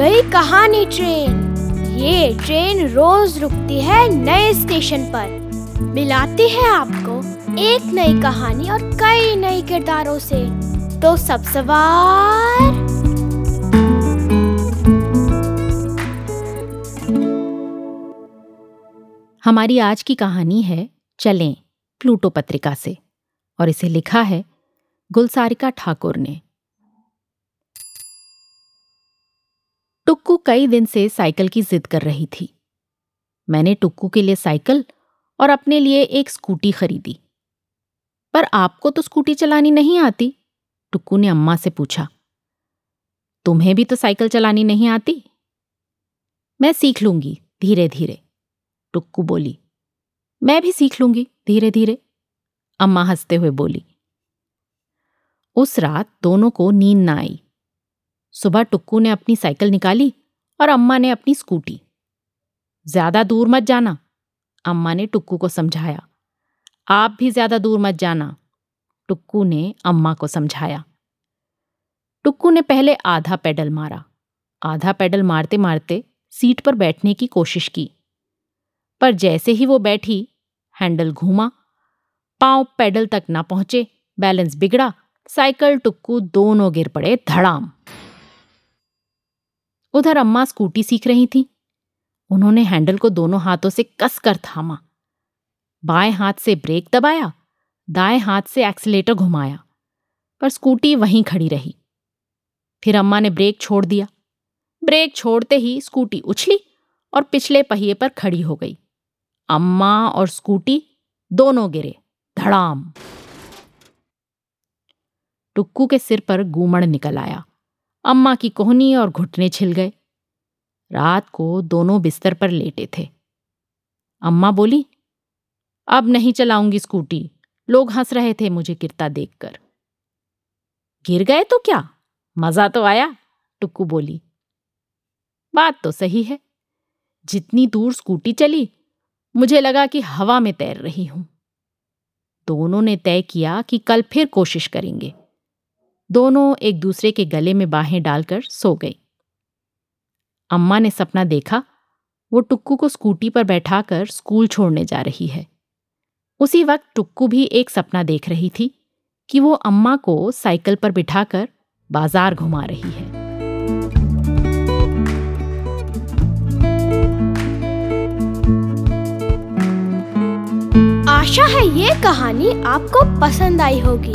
कहानी ट्रेन। ये ट्रेन रोज रुकती है नए स्टेशन पर। मिलाती है आपको एक नई कहानी और कई नए किरदारों से। तो सब सवार। हमारी आज की कहानी है चलें प्लूटो पत्रिका से, और इसे लिखा है गुलसारिका ठाकुर ने। टुक्कू कई दिन से साइकिल की जिद कर रही थी। मैंने टुक्कू के लिए साइकिल और अपने लिए एक स्कूटी खरीदी। पर आपको तो स्कूटी चलानी नहीं आती, टुक्कू ने अम्मा से पूछा। तुम्हें भी तो साइकिल चलानी नहीं आती? मैं सीख लूँगी धीरे धीरे टुक्कू बोली। मैं भी सीख लूँगी धीरे धीरे अम्मा हँसते हुए बोली। उस रात दोनों को नींद ना आई। सुबह टुक्कू ने अपनी साइकिल निकाली और अम्मा ने अपनी स्कूटी। ज़्यादा दूर मत जाना, अम्मा ने टुक्कू को समझाया। आप भी ज़्यादा दूर मत जाना, टुक्कू ने अम्मा को समझाया। टुक्कू ने पहले आधा पेडल मारा। आधा पेडल मारते मारते सीट पर बैठने की कोशिश की। पर जैसे ही वो बैठी, हैंडल घूमा, पाँव पेडल तक ना पहुँचे, बैलेंस बिगड़ा, साइकिल टुक्कू दोनों गिर पड़े धड़ाम। उधर अम्मा स्कूटी सीख रही थी। उन्होंने हैंडल को दोनों हाथों से कसकर थामा। बाएँ हाथ से ब्रेक दबाया, दाएँ हाथ से एक्सीटर घुमाया, पर स्कूटी वहीं खड़ी रही। फिर अम्मा ने ब्रेक छोड़ दिया। ब्रेक छोड़ते ही स्कूटी उछली और पिछले पहिए पर खड़ी हो गई। अम्मा और स्कूटी दोनों गिरे, धड़ाम। टुक्कू के सिर पर गूमड़ निकल आया। अम्मा की कोहनी और घुटने छिल गए। रात को दोनों बिस्तर पर लेटे थे। अम्मा बोली, अब नहीं चलाऊँगी स्कूटी। लोग हंस रहे थे मुझे गिरता देखकर। गिर गए तो क्या? मज़ा तो आया, टुक्कू बोली। बात तो सही है। जितनी दूर स्कूटी चली, मुझे लगा कि हवा में तैर रही हूँ। दोनों ने तय किया कि कल फिर कोशिश करेंगे। दोनों एक दूसरे के गले में बाहें डालकर सो गई। अम्मा ने सपना देखा, वो टुक्कू को स्कूटी पर बैठाकर स्कूल छोड़ने जा रही है। उसी वक्त टुक्कू भी एक सपना देख रही थी कि वो अम्मा को साइकिल पर बिठाकर बाज़ार घुमा रही है। आशा है ये कहानी आपको पसंद आई होगी।